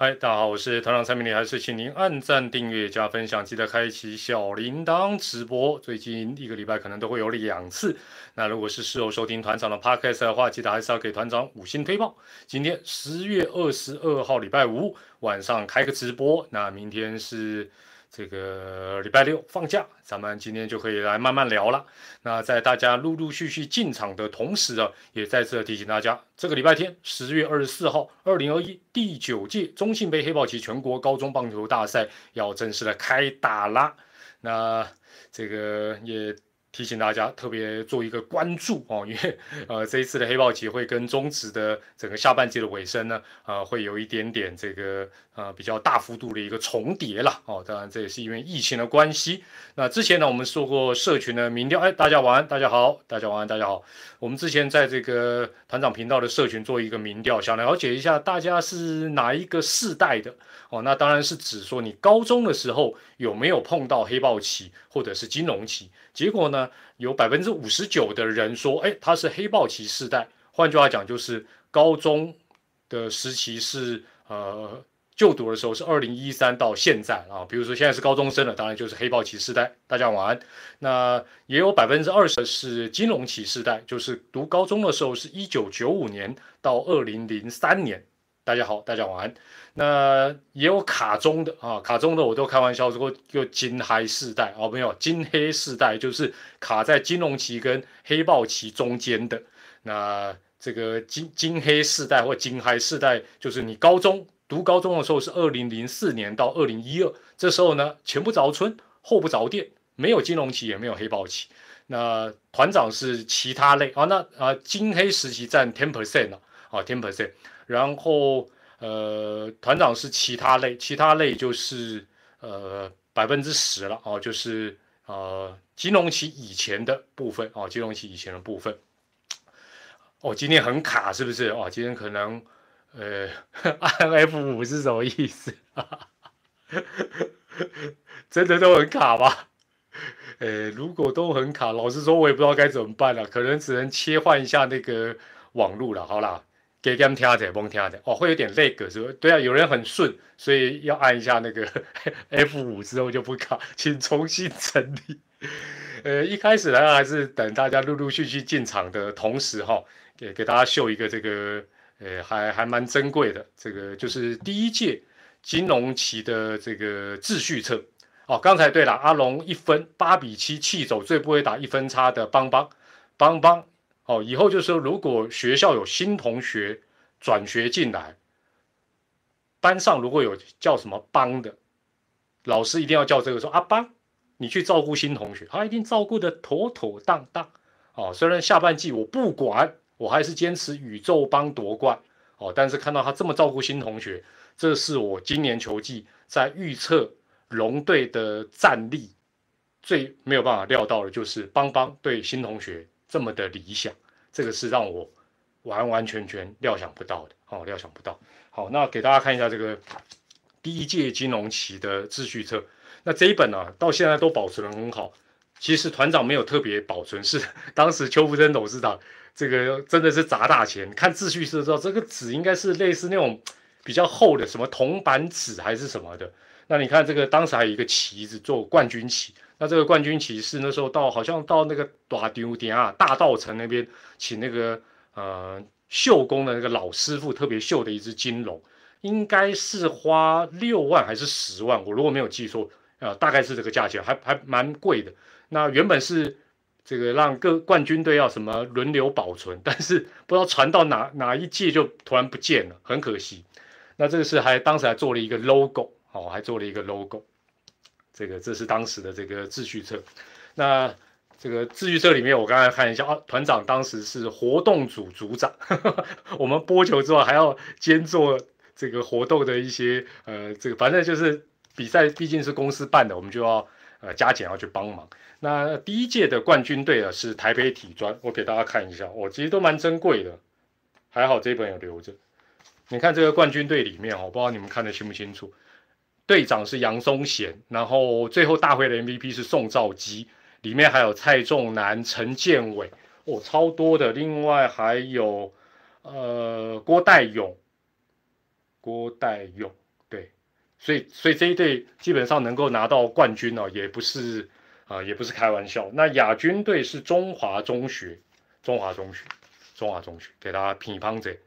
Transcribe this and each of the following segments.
嗨，大家好，我是团长蔡明礼，还是请您按赞、订阅、加分享，记得开启小铃铛直播。最近一个礼拜可能都会有两次。那如果是事后收听团长的 podcast 的话，记得还是要给团长五星推报。今天十月二十二号礼拜五晚上开个直播，那明天是。这个礼拜六放假，咱们今天就可以来慢慢聊了。那在大家陆陆续续进场的同时啊，也再次提醒大家，这个礼拜天十月二十四号，二零二一第九届中信杯黑豹旗全国高中棒球大赛要正式的开打啦。那这个也。提醒大家特别做一个关注哦，因为呃这一次的黑豹集会跟中职的整个下半季的尾声呢，呃会有一点点这个呃比较大幅度的一个重叠了哦。当然这也是因为疫情的关系。那之前呢我们说过社群的民调，哎大家晚安，大家好，大家晚安，大家好。我们之前在这个团长频道的社群做一个民调，想了解一下大家是哪一个世代的哦。那当然是指说你高中的时候有没有碰到黑豹旗或者是金融旗。结果呢，有百分之五十九的人说，哎，他是黑豹旗世代。换句话讲，就是高中的时期是呃就读的时候是二零一三到现在啊。比如说现在是高中生了，当然就是黑豹旗世代。大家晚安。那也有百分之二十是金融旗世代，就是读高中的时候是一九九五年到二零零三年。大家好，大家晚安。那也有卡中的啊，卡中的我都开玩笑说，就金黑世代哦，没有金黑世代，就是卡在金融旗跟黑豹旗中间的。那这个金金黑世代或金黑世代，就是你高中读高中的时候是二零零四年到二零一二，这时候呢前不着村后不着店，没有金融旗也没有黑豹旗。那团长是其他类啊，那啊金黑时期占 ten percent 啊，啊 ten percent。然后，呃，团长是其他类，其他类就是呃百分之十了哦，就是呃金融期以前的部分哦，金融期以前的部分。哦，今天很卡是不是？哦，今天可能呃 按 F 五是什么意思？真的都很卡吧？呃，如果都很卡，老实说，我也不知道该怎么办了，可能只能切换一下那个网络了。好啦。给他们听下，甭听下哦，会有点累个是不？对啊，有人很顺，所以要按一下那个 F 五之后就不卡，请重新整理。呃，一开始呢，还是等大家陆陆续续进场的同时哈，给给大家秀一个这个，呃，还还蛮珍贵的，这个就是第一届金融期的这个秩序册。哦，刚才对了，阿龙一分八比七气走最不会打一分差的邦邦邦邦。哦，以后就是说，如果学校有新同学转学进来，班上如果有叫什么帮的，老师一定要叫这个说阿邦，你去照顾新同学，他一定照顾的妥妥当当。哦，虽然下半季我不管，我还是坚持宇宙帮夺冠。哦，但是看到他这么照顾新同学，这是我今年球季在预测龙队的战力最没有办法料到的，就是邦邦对新同学。这么的理想，这个是让我完完全全料想不到的哦，料想不到。好，那给大家看一下这个第一届金融旗的秩序册。那这一本呢，到现在都保存的很好。其实团长没有特别保存，是 当时邱福珍董事长这个真的是砸大钱。看秩序册知道，这个纸应该是类似那种比较厚的什么铜板纸还是什么的。那你看这个，当时还有一个旗子做冠军旗。那这个冠军骑士那时候到好像到那个大丢点啊大道城那边，请那个呃绣工的那个老师傅特别绣的一只金龙，应该是花六万还是十万，我如果没有记错，呃大概是这个价钱，还还蛮贵的。那原本是这个让各冠军队要什么轮流保存，但是不知道传到哪哪一届就突然不见了，很可惜。那这个是还当时还做了一个 logo，哦还做了一个 logo。这个这是当时的这个秩序册，那这个秩序册里面，我刚才看一下啊，团长当时是活动组组长，我们播球之后还要兼做这个活动的一些呃，这个反正就是比赛毕竟是公司办的，我们就要呃加减要去帮忙。那第一届的冠军队啊是台北体专，我给大家看一下，我其实都蛮珍贵的，还好这本有留着。你看这个冠军队里面，我不知道你们看得清不清楚。队长是杨松贤，然后最后大会的 MVP 是宋兆基，里面还有蔡仲南、陈建伟，哦，超多的。另外还有呃郭代勇，郭代勇，对，所以所以这一队基本上能够拿到冠军呢，也不是啊，也不是开玩笑。那亚军队是中华中学，中华中学，中华中学，给大家拼一胖子，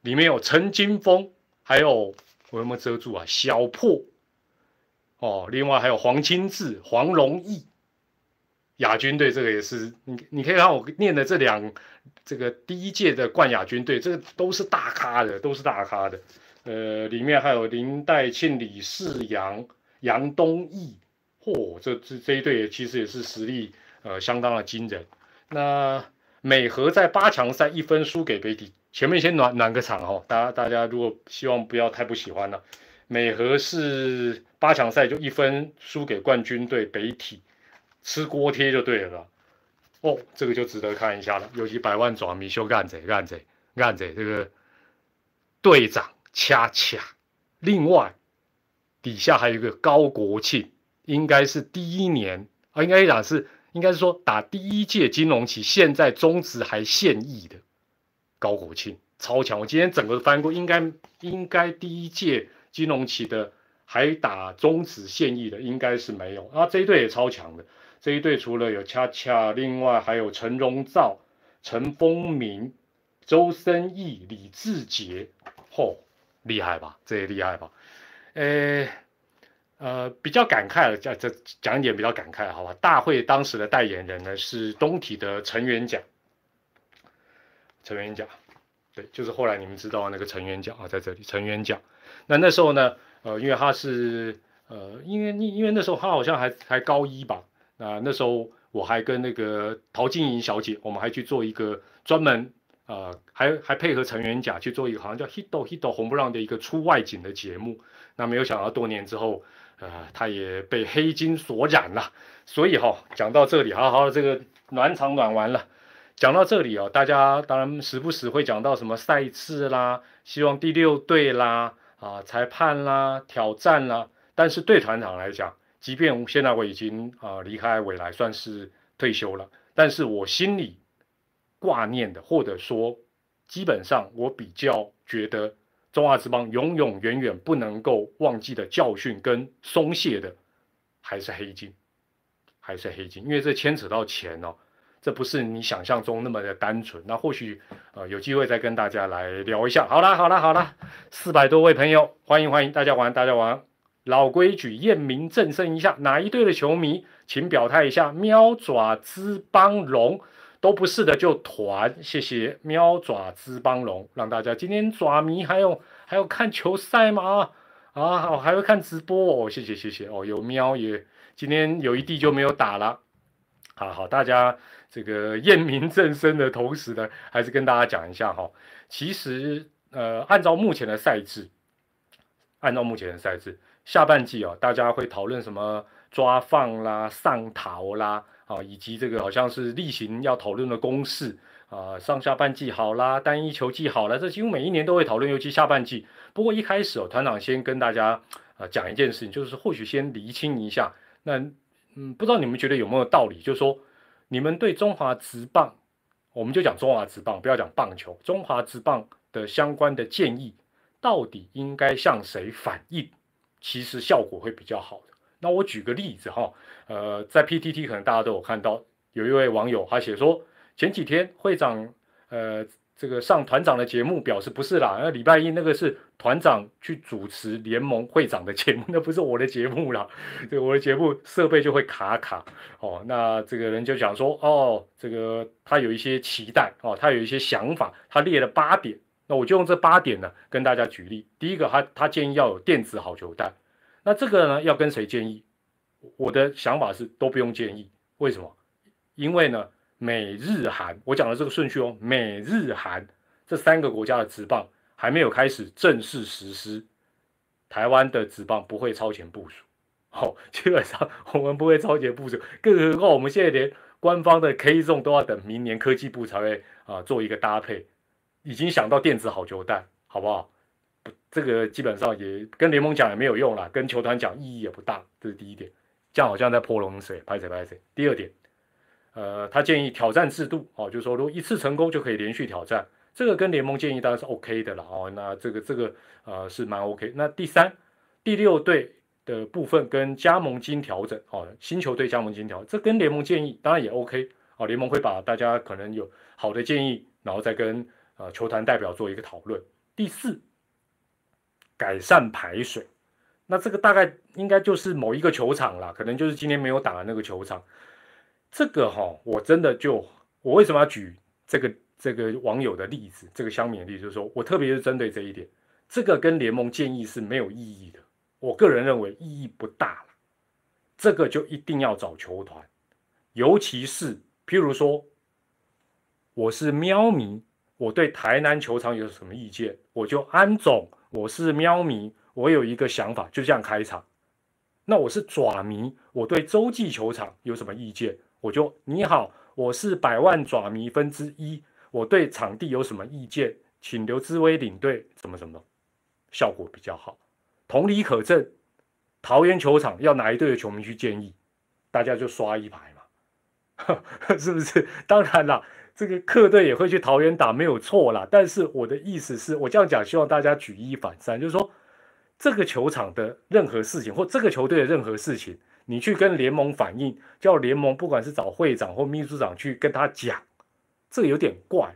里面有陈金峰，还有我有没有遮住啊？小破哦，另外还有黄清志、黄龙毅。亚军队这个也是，你你可以看我念的这两，这个第一届的冠亚军队，这个都是大咖的，都是大咖的。呃，里面还有林代庆、李世阳、杨东毅，嚯，这这这一队其实也是实力呃相当的惊人。那美和在八强赛一分输给北体，前面先暖暖个场哦，大家大家如果希望不要太不喜欢了，美和是八强赛就一分输给冠军队北体。吃锅贴就对了，哦，这个就值得看一下了。尤其百万爪迷修干贼干贼干贼，这个队长恰恰，另外底下还有一个高国庆，应该是第一年啊，应该讲是应该是说打第一届金融期，现在中职还现役的高国庆超强。我今天整个翻过，应该应该第一届金融期的还打中职现役的应该是没有啊，这一队也超强的。这一队除了有恰恰，另外还有陈荣照、陈风明、周森义、李志杰，嚯，厉害吧？这也厉害吧？呃呃，比较感慨的讲，这讲一点比较感慨，好吧？大会当时的代言人呢是东体的陈元甲，陈元甲，对，就是后来你们知道那个陈元甲啊，在这里，陈元甲。那那时候呢，呃，因为他是呃，因为因因为那时候他好像还还高一吧。那那时候我还跟那个陶晶莹小姐，我们还去做一个专门，呃，还还配合陈元甲去做一个好像叫《Hito Hito 红不让》的一个出外景的节目。那没有想到多年之后，呃，他也被黑金所染了。所以哈，讲到这里，好好这个暖场暖完了。讲到这里哦，大家当然时不时会讲到什么赛制啦，希望第六队啦，啊，裁判啦，挑战啦。但是对团长来讲，即便现在我已经啊离开未来，算是退休了，但是我心里挂念的，或者说基本上我比较觉得中华之邦永永远远不能够忘记的教训跟松懈的，还是黑金，还是黑金，因为这牵扯到钱哦，这不是你想象中那么的单纯。那或许呃有机会再跟大家来聊一下。好啦好啦好啦，四百多位朋友，欢迎欢迎大家玩大家玩。老规矩，验明正身一下，哪一队的球迷，请表态一下。喵爪之邦龙都不是的，就团，谢谢。喵爪之邦龙，让大家今天爪迷还有还有看球赛吗？啊，好，还会看直播哦，谢谢谢谢哦。有喵也今天有一地就没有打了，好好，大家这个验明正身的同时呢，还是跟大家讲一下哈。其实呃，按照目前的赛制，按照目前的赛制。下半季啊，大家会讨论什么抓放啦、上逃啦啊，以及这个好像是例行要讨论的公式啊，上下半季好啦，单一球季好啦，这几乎每一年都会讨论，尤其下半季。不过一开始哦，团长先跟大家啊讲一件事情，就是或许先厘清一下。那嗯，不知道你们觉得有没有道理？就是说，你们对中华职棒，我们就讲中华职棒，不要讲棒球，中华职棒的相关的建议，到底应该向谁反映？其实效果会比较好的。那我举个例子哈，呃，在 PTT 可能大家都有看到，有一位网友他写说，前几天会长呃这个上团长的节目，表示不是啦，那礼拜一那个是团长去主持联盟会长的节目，那不是我的节目啦，对，我的节目设备就会卡卡哦。那这个人就讲说，哦，这个他有一些期待哦，他有一些想法，他列了八点。那我就用这八点呢，跟大家举例。第一个，他他建议要有电子好球带。那这个呢，要跟谁建议？我的想法是都不用建议。为什么？因为呢，美日韩，我讲的这个顺序哦，美日韩这三个国家的职棒还没有开始正式实施，台湾的职棒不会超前部署。好，基本上我们不会超前部署，更何况我们现在连官方的 K 中都要等明年科技部才会啊做一个搭配。已经想到电子好球带，好不好？这个基本上也跟联盟讲也没有用了，跟球团讲意义也不大。这是第一点，这样好像在泼冷水，拍谁拍谁。第二点，呃，他建议挑战制度，哦，就是说如果一次成功就可以连续挑战，这个跟联盟建议当然是 OK 的了哦。那这个这个呃是蛮 OK。那第三、第六队的部分跟加盟金调整哦，新球队加盟金调，这跟联盟建议当然也 OK 哦。联盟会把大家可能有好的建议，然后再跟呃球团代表做一个讨论。第四，改善排水。那这个大概应该就是某一个球场啦，可能就是今天没有打的那个球场。这个哈，我真的就我为什么要举这个这个网友的例子，这个乡民的例子，就是说我特别是针对这一点，这个跟联盟建议是没有意义的。我个人认为意义不大了。这个就一定要找球团，尤其是譬如说，我是喵迷，我对台南球场有什么意见，我就安总，我是喵迷。我有一个想法，就这样开场。那我是爪迷，我对洲际球场有什么意见？我就你好，我是百万爪迷分之一，我对场地有什么意见？请刘志威领队，什么什么，效果比较好。同理可证，桃园球场要哪一队的球迷去建议，大家就刷一排嘛，是不是？当然了，这个客队也会去桃园打，没有错啦。但是我的意思是我这样讲，希望大家举一反三，就是说。这个球场的任何事情，或这个球队的任何事情，你去跟联盟反映，叫联盟不管是找会长或秘书长去跟他讲，这有点怪。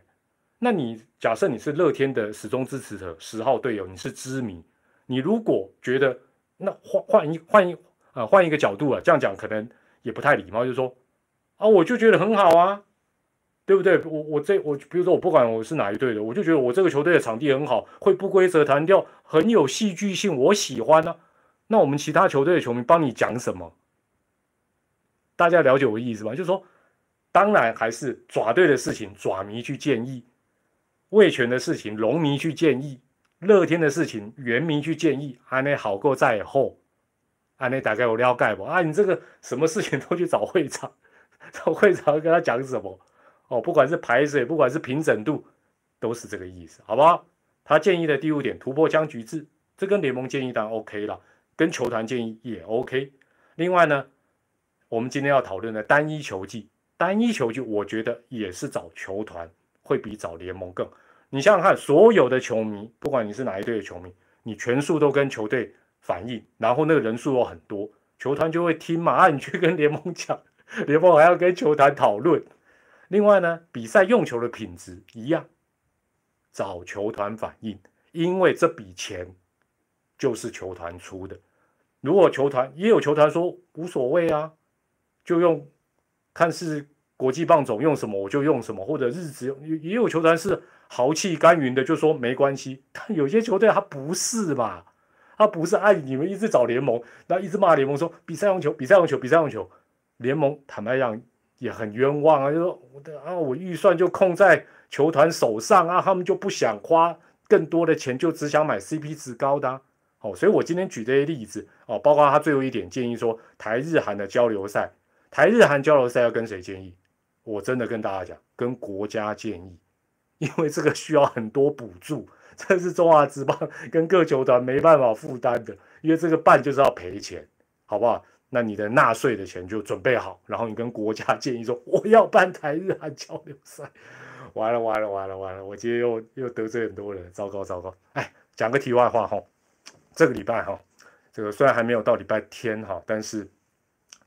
那你假设你是乐天的始终支持者，十号队友，你是知名，你如果觉得那换换一换一啊换一个角度啊，这样讲可能也不太礼貌，就是说啊，我就觉得很好啊。对不对？我我这我比如说我不管我是哪一队的，我就觉得我这个球队的场地很好，会不规则弹跳，很有戏剧性，我喜欢呢。那我们其他球队的球迷帮你讲什么？大家了解我的意思吗？就是说，当然还是爪队的事情，爪迷去建议；卫权的事情，龙迷去建议；乐天的事情，原迷去建议。安内好过在后，安内大概我了解不？啊，你这个什么事情都去找会长，找会长跟他讲什么？哦，不管是排水，不管是平整度，都是这个意思，好不好？他建议的第五点，突破僵局制，这跟联盟建议当然 OK 了，跟球团建议也 OK。另外呢，我们今天要讨论的单一球技，单一球技，我觉得也是找球团会比找联盟更。你想想看，所有的球迷，不管你是哪一队的球迷，你全数都跟球队反映，然后那个人数又很多，球团就会听嘛，啊，你去跟联盟讲，联盟还要跟球团讨论。另外呢，比赛用球的品质一样，找球团反映，因为这笔钱就是球团出的。如果球团也有球团说无所谓啊，就用看是国际棒总用什么我就用什么，或者日子也有球团是豪气干云的，就说没关系。但有些球队他不是嘛，他不是哎，你们一直找联盟，那一直骂联盟说比赛用球，比赛用球，比赛用球。联盟坦白讲。也很冤枉啊！就说我的啊，我预算就控在球团手上啊，他们就不想花更多的钱，就只想买 CP 值高的哦。所以我今天举这些例子哦，包括他最后一点建议说，台日韩的交流赛，台日韩交流赛要跟谁建议？我真的跟大家讲，跟国家建议，因为这个需要很多补助，这是中华职棒跟各球团没办法负担的，因为这个办就是要赔钱，好不好？那你的纳税的钱就准备好，然后你跟国家 建议说我要办台日韩交流赛，完了完了完了完了，我今天又又得罪很多人，糟糕糟糕！哎，讲个题外话哈，这个礼拜哈，这个虽然还没有到礼拜天哈，但是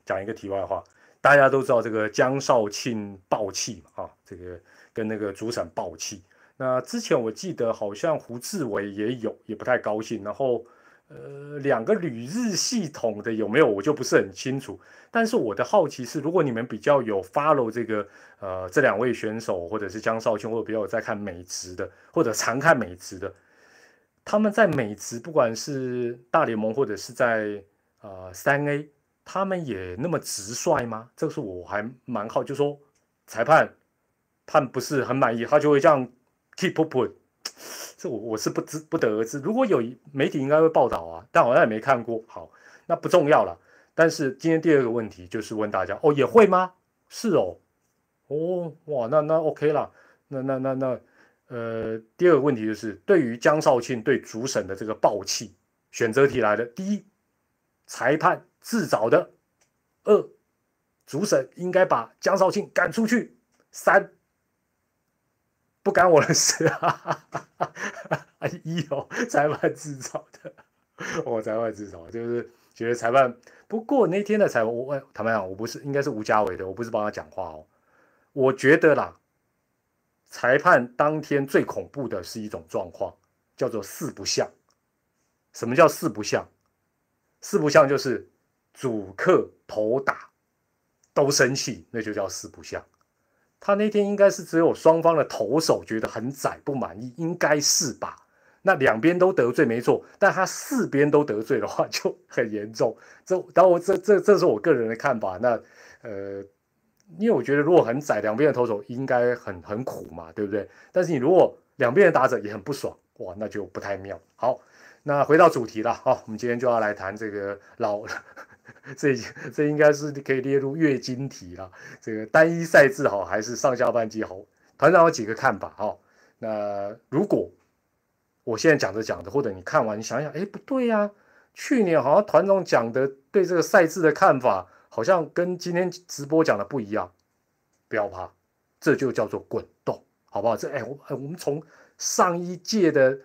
讲一个题外话，大家都知道这个江少庆爆气嘛啊，这个跟那个主审爆气，那之前我记得好像胡志伟也有，也不太高兴，然后。呃，两个旅日系统的有没有，我就不是很清楚。但是我的好奇是，如果你们比较有 follow 这个呃这两位选手，或者是江少卿，或者比较有在看美职的，或者常看美职的，他们在美职，不管是大联盟或者是在呃三 A，他们也那么直率吗？这个是我还蛮好，就说裁判判不是很满意，他就会这样 keep put。这我我是不知不得而知，如果有媒体应该会报道啊，但好像也没看过。好，那不重要了。但是今天第二个问题就是问大家，哦，也会吗？是哦，哦，哇，那那 OK 了。那那那那，呃，第二个问题就是对于江少庆对主审的这个暴气，选择题来的：第一，裁判自找的；二，主审应该把江少庆赶出去；三。不干我的事啊！一有裁判自找的，我裁判自找，就是觉得裁判。不过那天的裁判，我坦白讲，我不是应该是吴家伟的，我不是帮他讲话哦。我觉得啦，裁判当天最恐怖的是一种状况，叫做四不像。什么叫四不像？四不像就是主客头打都生气，那就叫四不像。他那天应该是只有双方的投手觉得很窄不满意，应该是吧？那两边都得罪没错，但他四边都得罪的话就很严重。这当我这这这是我个人的看法。那呃，因为我觉得如果很窄，两边的投手应该很很苦嘛，对不对？但是你如果两边的打者也很不爽，哇，那就不太妙。好，那回到主题了，好，我们今天就要来谈这个老。这这应该是可以列入月经题了。这个单一赛制好还是上下半季好？团长有几个看法哈。那如果我现在讲着讲着，或者你看完你想想，哎，不对呀，去年好像团长讲的对这个赛制的看法，好像跟今天直播讲的不一样。不要怕，这就叫做滚动，好不好？这哎，我我们从上一届的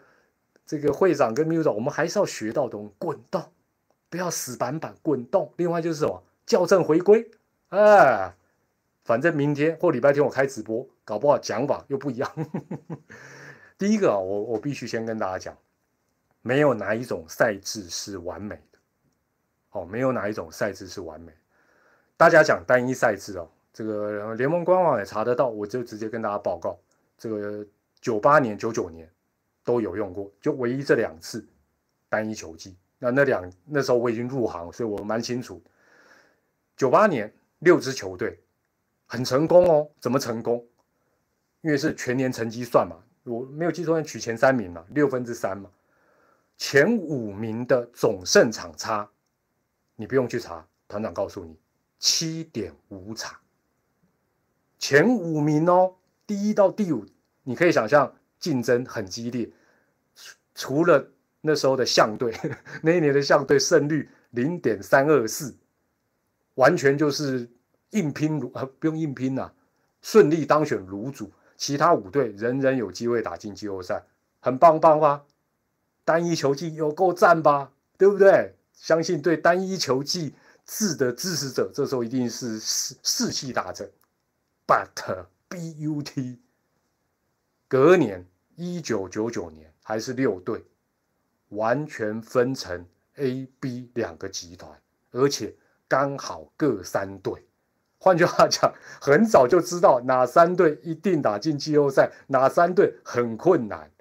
这个会长跟秘书长，我们还是要学到东西，滚动。不要死板板滚动。另外就是什么校正回归，哎，反正明天或礼拜天我开直播，搞不好讲法又不一样。第一个啊，我我必须先跟大家讲，没有哪一种赛制是完美的，哦，没有哪一种赛制是完美。大家讲单一赛制哦，这个联盟官网也查得到，我就直接跟大家报告，这个九八年、九九年都有用过，就唯一这两次单一球季。那那两那时候我已经入行，所以我蛮清楚。九八年六支球队很成功哦，怎么成功？因为是全年成绩算嘛，我没有记错，取前三名嘛，六分之三嘛，前五名的总胜场差，你不用去查，团长告诉你，七点五场。前五名哦，第一到第五，你可以想象竞争很激烈，除了。那时候的象队，那一年的象队胜率零点三二四，完全就是硬拼啊，不用硬拼呐，顺利当选卤主。其他五队人人有机会打进季后赛，很棒棒吧？单一球技有够赞吧？对不对？相信对单一球技制的支持者，这时候一定是士士气大振。But B U T，隔年一九九九年还是六队。完全分成 A、B 两个集团，而且刚好各三队。换句话讲，很早就知道哪三队一定打进季后赛，哪三队很困难。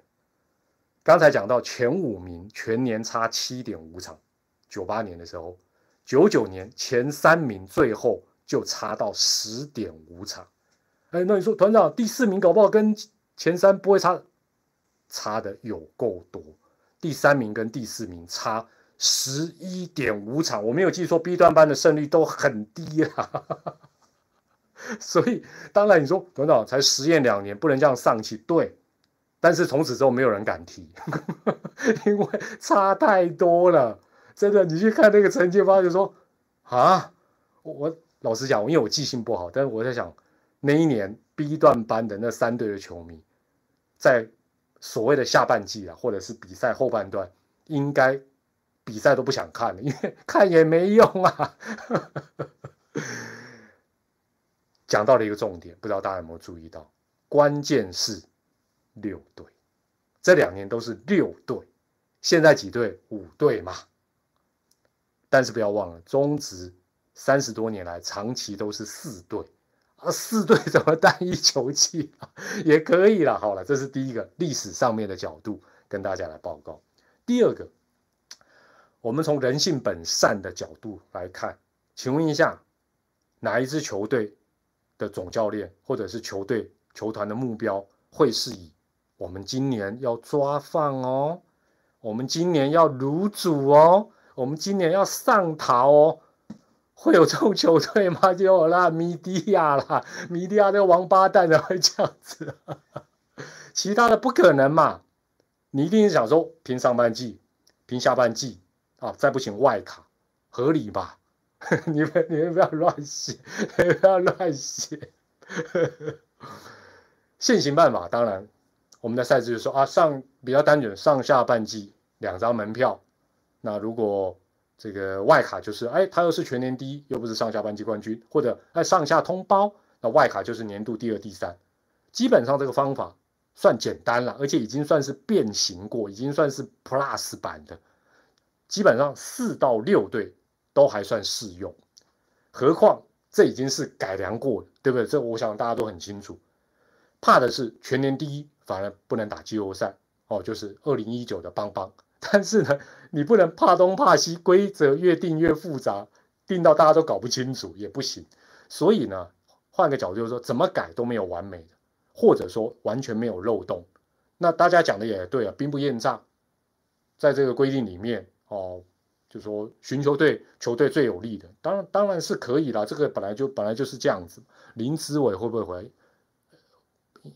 刚才讲到前五名全年差七点五场，九八年的时候，九九年前三名最后就差到十点五场。哎，那你说团长第四名搞不好跟前三不会差，差的有够多。第三名跟第四名差十一点五场，我没有记错，B 段班的胜率都很低啊。所以当然你说董事长才实验两年，不能这样丧气。对，但是从此之后没有人敢提，因为差太多了。真的，你去看那个成绩发就说啊，我老实讲，因为我记性不好，但是我在想那一年 B 段班的那三队的球迷在。所谓的下半季啊，或者是比赛后半段，应该比赛都不想看了，因为 看也没用啊。讲到了一个重点，不知道大家有没有注意到？关键是六队，这两年都是六队，现在几队？五队嘛。但是不要忘了，中职三十多年来长期都是四队。啊，四队怎么单一球技？也可以了。好了，这是第一个历史上面的角度跟大家来报告。第二个，我们从人性本善的角度来看，请问一下，哪一支球队的总教练或者是球队球团的目标会是以我们今年要抓放哦，我们今年要卤煮哦，我们今年要上桃哦？会有这种球队吗？就有啦，米迪亚啦，米迪亚那个王八蛋的会这样子，其他的不可能嘛？你一定是想说拼上半季，拼下半季啊，再不行外卡，合理吧？你们你们不要乱写，不要乱写。现行办法当然我们的赛制就是说啊，上比较单纯，上下半季两张门票。那如果这个外卡就是，哎，他又是全年第一，又不是上下班级冠军，或者哎上下通包，那外卡就是年度第二、第三。基本上这个方法算简单了，而且已经算是变形过，已经算是 Plus 版的。基本上四到六队都还算适用，何况这已经是改良过了，对不对？这我想大家都很清楚。怕的是全年第一反而不能打季后赛哦，就是二零一九的邦邦。但是呢，你不能怕东怕西，规则越定越复杂，定到大家都搞不清楚也不行。所以呢，换个角度就是说，怎么改都没有完美的，或者说完全没有漏洞。那大家讲的也对啊，兵不厌诈，在这个规定里面。哦，就说寻求对球队最有利的，当然当然是可以啦。这个本来就本来就是这样子。林子伟会不会回？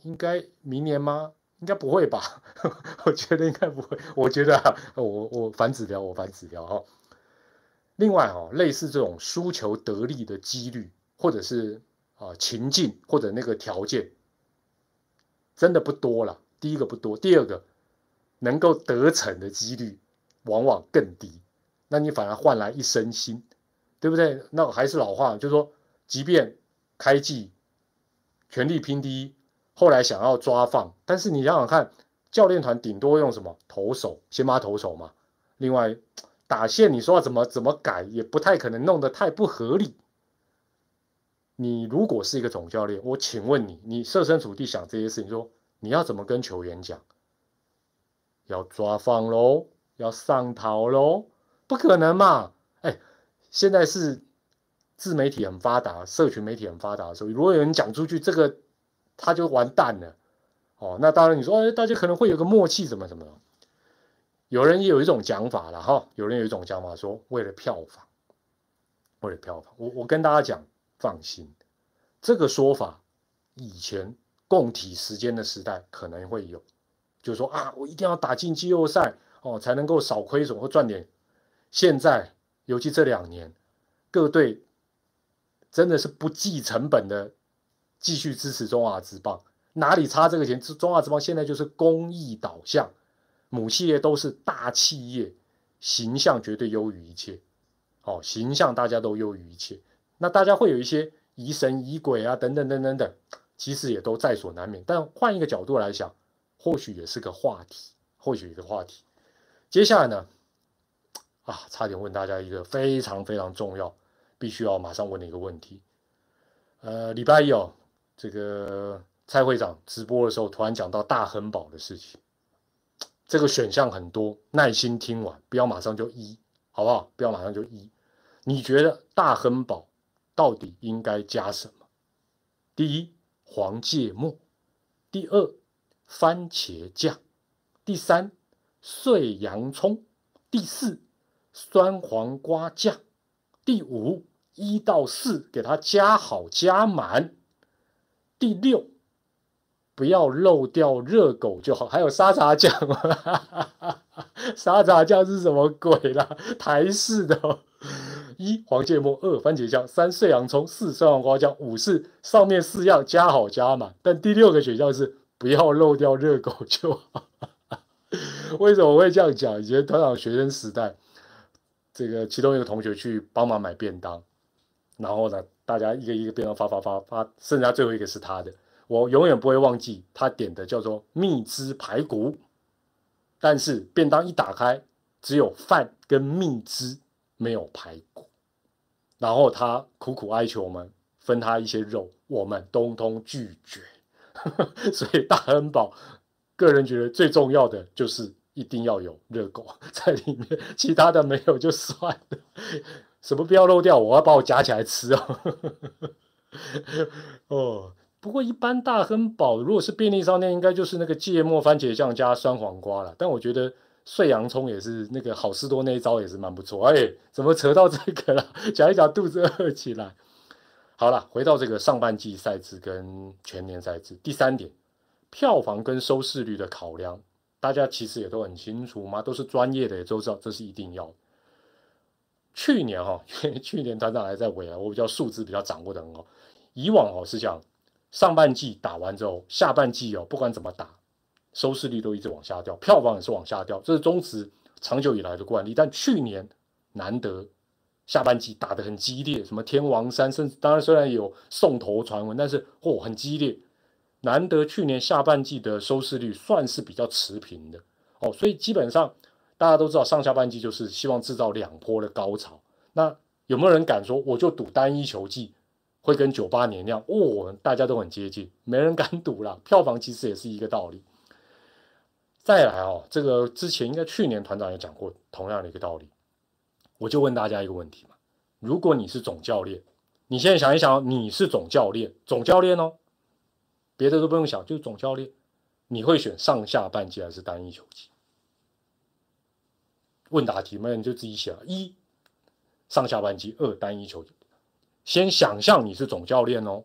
应该明年吗？应该不会吧？我觉得应该不会。我觉得我我反指标，我反指标哈。另外哈，类似这种输球得利的几率，或者是啊情境或者那个条件，真的不多了。第一个不多，第二个能够得逞的几率。往往更低，那你反而换来一身心，对不对？那还是老话，就是说，即便开季全力拼第一，后来想要抓放，但是你想想看，教练团顶多用什么投手，先发投手嘛。另外打线，你说要怎么怎么改，也不太可能弄得太不合理。你如果是一个总教练，我请问你，你设身处地想这些事情，说你要怎么跟球员讲？要抓放喽。要上逃喽？不可能嘛！哎，现在是自媒体很发达、社群媒体很发达的时候，如果有人讲出去，这个他就完蛋了。哦，那当然你说，哎，大家可能会有个默契，怎么怎么？有人也有一种讲法了哈，有人有一种讲法说，为了票房，为了票房，我我跟大家讲，放心，这个说法以前共体时间的时代可能会有，就是说啊，我一定要打进季后赛。哦，才能够少亏损或赚点。现在，尤其这两年，各队真的是不计成本的继续支持中华职棒，哪里差这个钱？中华职棒现在就是公益导向，母企业都是大企业，形象绝对优于一切。哦，形象大家都优于一切，那大家会有一些疑神疑鬼啊，等等等等等，其实也都在所难免。但换一个角度来想，或许也是个话题，或许一个话题。接下来呢？啊，差点问大家一个非常非常重要、必须要马上问的一个问题。呃，礼拜一哦，这个蔡会长直播的时候，突然讲到大亨堡的事情。这个选项很多，耐心听完，不要马上就一，好不好？不要马上就一。你觉得大亨堡到底应该加什么？第一，黄芥末；第二，番茄酱；第三。碎洋葱，第四酸黄瓜酱，第五一到四给它加好加满，第六不要漏掉热狗就好，还有沙茶酱，沙茶酱是什么鬼啦？台式的，一黄芥末，二番茄酱，三碎洋葱，四酸黄瓜酱，五是上面四样加好加满，但第六个选项是不要漏掉热狗就好。为什么会这样讲？以前团长学生时代，这个其中一个同学去帮忙买便当，然后呢，大家一个一个便当发发发发，剩下最后一个是他的，我永远不会忘记他点的叫做蜜汁排骨，但是便当一打开，只有饭跟蜜汁，没有排骨，然后他苦苦哀求我们分他一些肉，我们通通拒绝，所以大恩宝。个人觉得最重要的就是一定要有热狗在里面，其他的没有就算了。什么不要漏掉，我要把我夹起来吃哦。哦，不过一般大亨堡如果是便利商店，应该就是那个芥末番茄酱加酸黄瓜了。但我觉得碎洋葱也是那个好事多那一招也是蛮不错。哎，怎么扯到这个了？讲一讲肚子饿起来。好了，回到这个上半季赛制跟全年赛制，第三点。票房跟收视率的考量，大家其实也都很清楚嘛，都是专业的，也都知道这是一定要。去年哈，去年团长还在尾啊，我比较数字比较掌握的很好。以往哦是讲上半季打完之后，下半季哦不管怎么打，收视率都一直往下掉，票房也是往下掉，这是中职长久以来的惯例。但去年难得下半季打得很激烈，什么天王山，甚至当然虽然有送头传闻，但是嚯很激烈。难得去年下半季的收视率算是比较持平的哦，所以基本上大家都知道上下半季就是希望制造两波的高潮。那有没有人敢说我就赌单一球季会跟九八年那样？哦，大家都很接近，没人敢赌了。票房其实也是一个道理。再来哦，这个之前应该去年团长也讲过同样的一个道理。我就问大家一个问题嘛：如果你是总教练，你现在想一想，你是总教练，总教练哦。别的都不用想，就是总教练，你会选上下半季还是单一球季？问答题嘛，你就自己写了：一上下班机，二单一球。先想象你是总教练哦，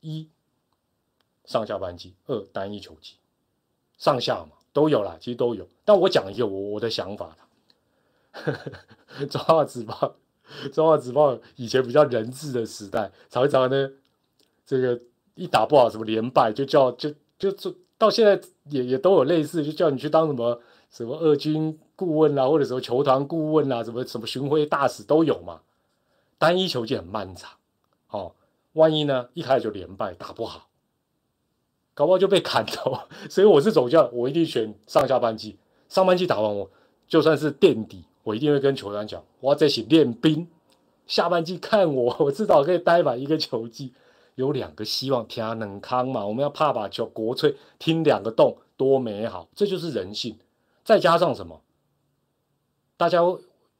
一上下班机，二单一球机，上下嘛都有啦，其实都有。但我讲一个我我的想法啦，中华纸报，中华纸报以前比较人治的时代，常常呢这个。一打不好，什么连败就叫就就就到现在也也都有类似，就叫你去当什么什么二军顾问啦，或者什么球团顾问啦，什么什么巡回大使都有嘛。单一球季很漫长，哦，万一呢一开始就连败打不好，搞不好就被砍头。所以我是总教，我一定选上下半季。上半季打完我就算是垫底，我一定会跟球员讲，我要在一起练兵。下半季看我，我至少可以待满一个球季。有两个希望，听冷康嘛，我们要怕把球国粹听两个洞，多美好，这就是人性。再加上什么？大家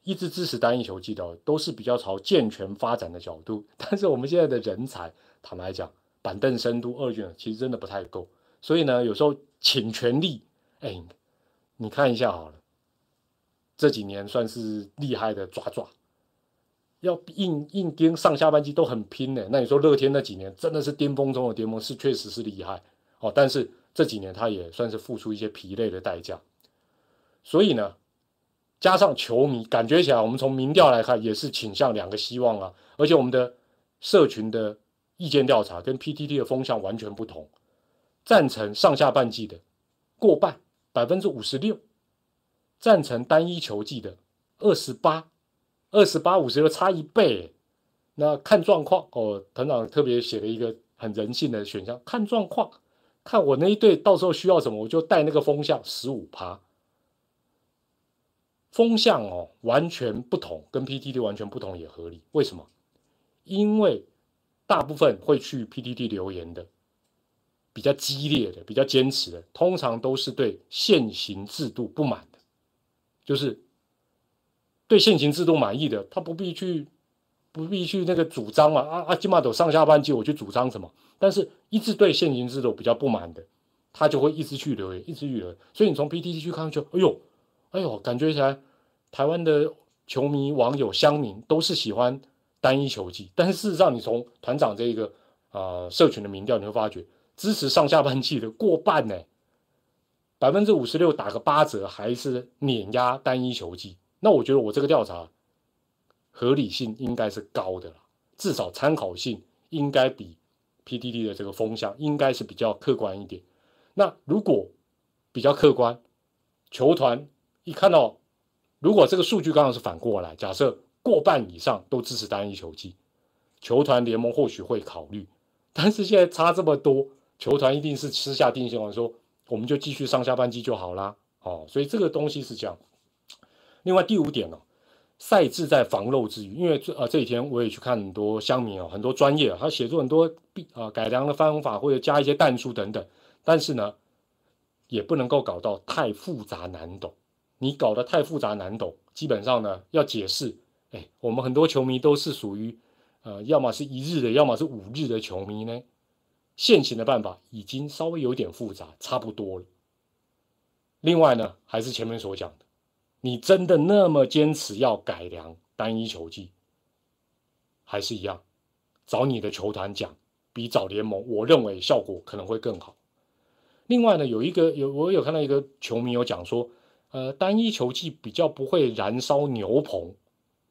一直支持单一球季的，都是比较朝健全发展的角度。但是我们现在的人才，坦白讲，板凳深度二卷其实真的不太够。所以呢，有时候请全力，哎，你看一下好了，这几年算是厉害的抓抓。要硬硬盯上下半季都很拼呢，那你说乐天那几年真的是巅峰中的巅峰，是确实是厉害哦。但是这几年他也算是付出一些疲累的代价，所以呢，加上球迷感觉起来，我们从民调来看也是倾向两个希望啊。而且我们的社群的意见调查跟 PTT 的风向完全不同，赞成上下半季的过半百分之五十六，赞成单一球季的二十八。二十八五十六差一倍，那看状况哦。团长特别写了一个很人性的选项，看状况，看我那一队到时候需要什么，我就带那个风向十五趴。风向哦，完全不同，跟 PTT 完全不同也合理。为什么？因为大部分会去 PTT 留言的，比较激烈的、比较坚持的，通常都是对现行制度不满的，就是。对现行制度满意的，他不必去，不必去那个主张嘛。啊啊，金马斗上下半季我去主张什么？但是一直对现行制度比较不满的，他就会一直去留言，一直去留言。所以你从 PTT 去看，就哎呦，哎呦，感觉起来台湾的球迷、网友、乡民都是喜欢单一球季。但是事实上，你从团长这一个啊社群的民调，你会发觉支持上下半季的过半呢，百分之五十六打个八折，还是碾压单一球季。那我觉得我这个调查合理性应该是高的了，至少参考性应该比 PDD 的这个风向应该是比较客观一点。那如果比较客观，球团一看到，如果这个数据刚好是反过来，假设过半以上都支持单一球季，球团联盟或许会考虑。但是现在差这么多，球团一定是私下定性说，我们就继续上下半季就好啦。哦，所以这个东西是这样。另外第五点呢，赛制在防漏之余，因为这呃这几天我也去看很多乡民哦，很多专业，他写出很多啊改良的方法或者加一些弹数等等，但是呢，也不能够搞到太复杂难懂。你搞得太复杂难懂，基本上呢要解释，哎，我们很多球迷都是属于呃要么是一日的，要么是五日的球迷呢。现行的办法已经稍微有点复杂，差不多了。另外呢，还是前面所讲的。你真的那么坚持要改良单一球技，还是一样，找你的球团讲，比找联盟，我认为效果可能会更好。另外呢，有一个有我有看到一个球迷有讲说，呃，单一球技比较不会燃烧牛棚，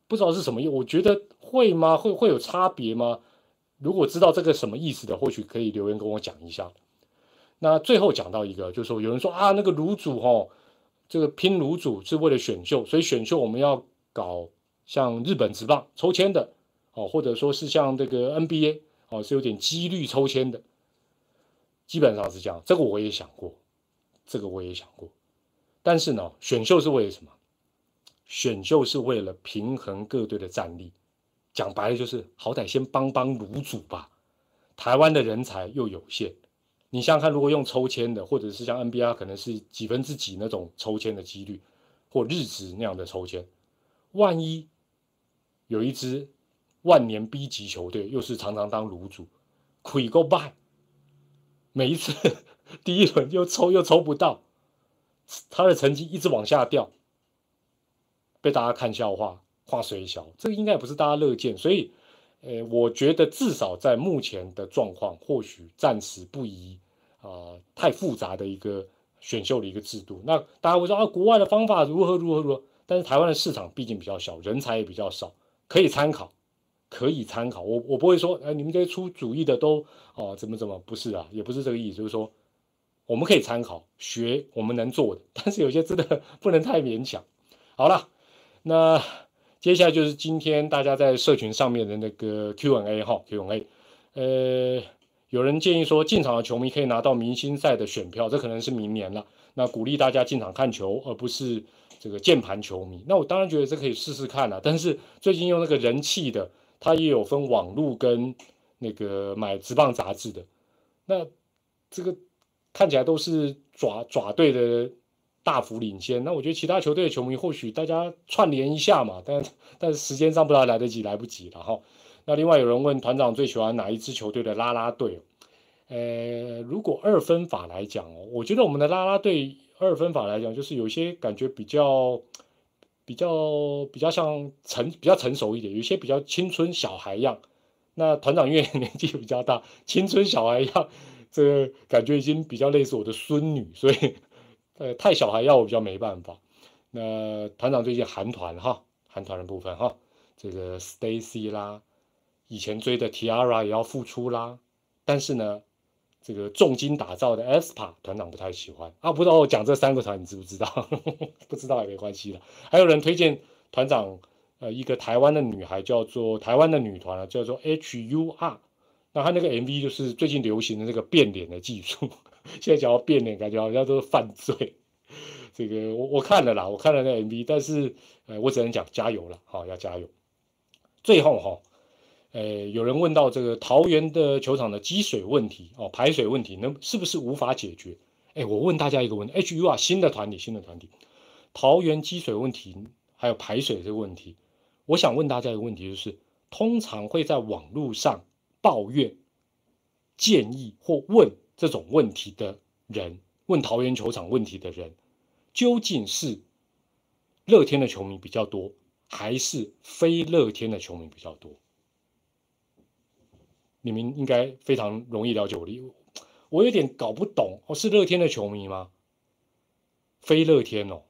不知道是什么意，我觉得会吗？会会有差别吗？如果知道这个什么意思的，或许可以留言跟我讲一下。那最后讲到一个，就是说有人说啊，那个卤煮哦，这个拼卤煮是为了选秀，所以选秀我们要搞像日本职棒抽签的哦，或者说是像这个 NBA 哦，是有点几率抽签的，基本上是这样。这个我也想过，这个我也想过，但是呢，选秀是为了什么？选秀是为了平衡各队的战力，讲白了就是好歹先帮帮卤煮吧。台湾的人才又有限。你想想看，如果用抽签的，或者是像 NBA 可能是几分之几那种抽签的几率，或日职那样的抽签，万一有一支万年 B 级球队，又是常常当卤主，亏够败，每一次 第一轮又抽又抽不到，他的成绩一直往下掉，被大家看笑话，画水小，这个应该也不是大家乐见，所以，呃，我觉得至少在目前的状况，或许暂时不宜。啊，太复杂的一个选秀的一个制度，那大家会说啊，国外的方法如何如何如何？但是台湾的市场毕竟比较小，人才也比较少，可以参考，可以参考。我我不会说，哎，你们这些出主意的都哦怎么怎么不是啊，也不是这个意思，就是说我们可以参考学我们能做的，但是有些真的 不能太勉强。好了，那接下来就是今天大家在社群上面的那个 Q&A 哈，Q&A，呃。有人建议说，进场的球迷可以拿到明星赛的选票，这可能是明年了。那鼓励大家进场看球，而不是这个键盘球迷。那我当然觉得这可以试试看了。但是最近用那个人气的，它也有分网络跟那个买直棒杂志的。那这个看起来都是爪爪队的大幅领先。那我觉得其他球队的球迷或许大家串联一下嘛，但但是时间上不知道来得及来不及了哈。那另外有人问团长最喜欢哪一支球队的拉拉队？呃，如果二分法来讲哦，我觉得我们的拉拉队二分法来讲，就是有些感觉比较比较比较像成比较成熟一点，有些比较青春小孩样。那团长因为年纪比较大，青春小孩样，这感觉已经比较类似我的孙女，所以呃太小孩要我比较没办法。那团长最近韩团哈，韩团的部分哈，这个 Stacy 啦。以前追的 Tiara 也要复出啦，但是呢，这个重金打造的 Espa 团长不太喜欢啊。不知道我讲这三个团你知不知道？不知道也没关系了。还有人推荐团长，呃，一个台湾的女孩叫做台湾的女团啊，叫做 HUR。那他那个 MV 就是最近流行的那个变脸的技术。现在讲到变脸，感觉好像都是犯罪。这个我我看了啦，我看了那 MV，但是呃，我只能讲加油了，好要加油。最后哈。呃，有人问到这个桃园的球场的积水问题哦，排水问题，能是不是无法解决？哎，我问大家一个问题，H U R，新的团体，新的团体，桃园积水问题还有排水这个问题，我想问大家一个问题，就是通常会在网络上抱怨、建议或问这种问题的人，问桃园球场问题的人，究竟是乐天的球迷比较多，还是非乐天的球迷比较多？你们应该非常容易了解我的，我有点搞不懂哦，是乐天的球迷吗？非乐天哦，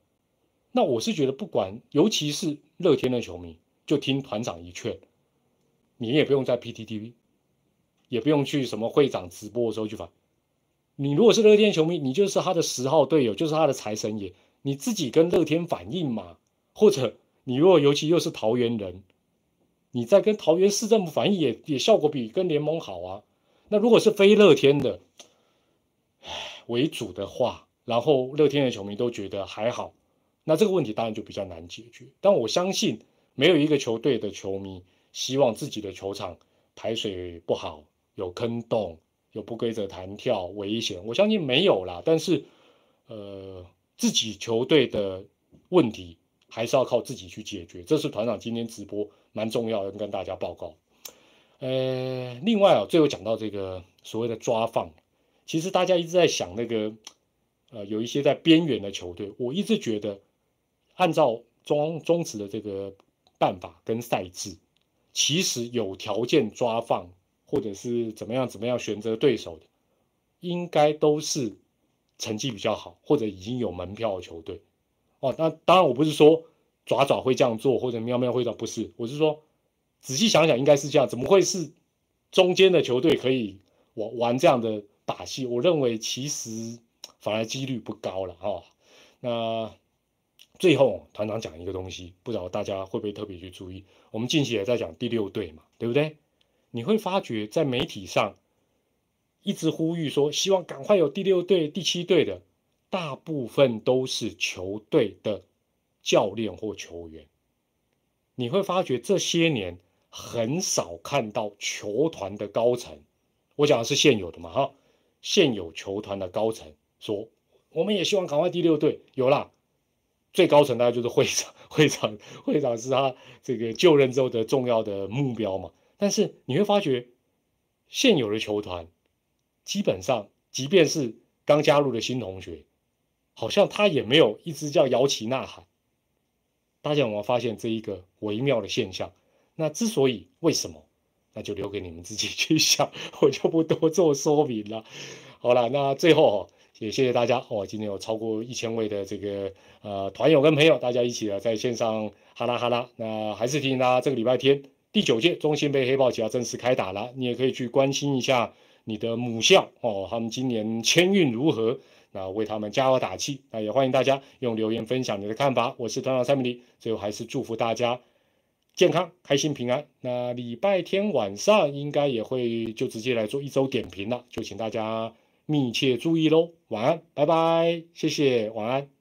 那我是觉得不管，尤其是乐天的球迷，就听团长一劝，你也不用在 PTTV，也不用去什么会长直播的时候去反。你如果是乐天球迷，你就是他的十号队友，就是他的财神爷，你自己跟乐天反映嘛，或者你如果尤其又是桃园人。你在跟桃园市政府反映也也效果比跟联盟好啊。那如果是非乐天的为主的话，然后乐天的球迷都觉得还好，那这个问题当然就比较难解决。但我相信没有一个球队的球迷希望自己的球场排水不好、有坑洞、有不规则弹跳、危险。我相信没有啦。但是，呃，自己球队的问题还是要靠自己去解决。这是团长今天直播。蛮重要的，跟大家报告。呃，另外啊，最后讲到这个所谓的抓放，其实大家一直在想那个，呃，有一些在边缘的球队，我一直觉得，按照中中职的这个办法跟赛制，其实有条件抓放或者是怎么样怎么样选择对手的，应该都是成绩比较好或者已经有门票的球队。哦，那当然我不是说。爪爪会这样做，或者喵喵会这样，不是，我是说，仔细想想，应该是这样，怎么会是中间的球队可以玩玩这样的把戏，我认为其实反而几率不高了哈。那最后团长讲一个东西，不知道大家会不会特别去注意？我们近期也在讲第六队嘛，对不对？你会发觉在媒体上一直呼吁说，希望赶快有第六队、第七队的，大部分都是球队的教练或球员。你会发觉这些年很少看到球团的高层，我讲的是现有的嘛哈，现有球团的高层说，我们也希望赶快第六队有啦。最高层大概就是会长，会长，会长是他这个就任之后的重要的目标嘛。但是你会发觉，现有的球团基本上，即便是刚加入的新同学，好像他也没有一直叫摇旗呐喊。大家有没有发现这一个微妙的现象？那之所以为什么，那就留给你们自己 去想，我就不多做说明了。好了，那最后也谢谢大家哦，今天有超过一千位的这个呃团友跟朋友，大家一起啊在线上哈拉哈拉。那还是提醒大家，这个礼拜天第九届中信杯黑豹旗要正式开打了，你也可以去关心一下你的母校哦，他们今年签运如何？那为他们加油打气，那也欢迎大家用留言分享你的看法。我是团长蔡明礼，最后还是祝福大家健康、开心、平安。那礼拜天晚上应该也会就直接来做一周点评了，就请大家密切注意喽。晚安，拜拜，谢谢，晚安。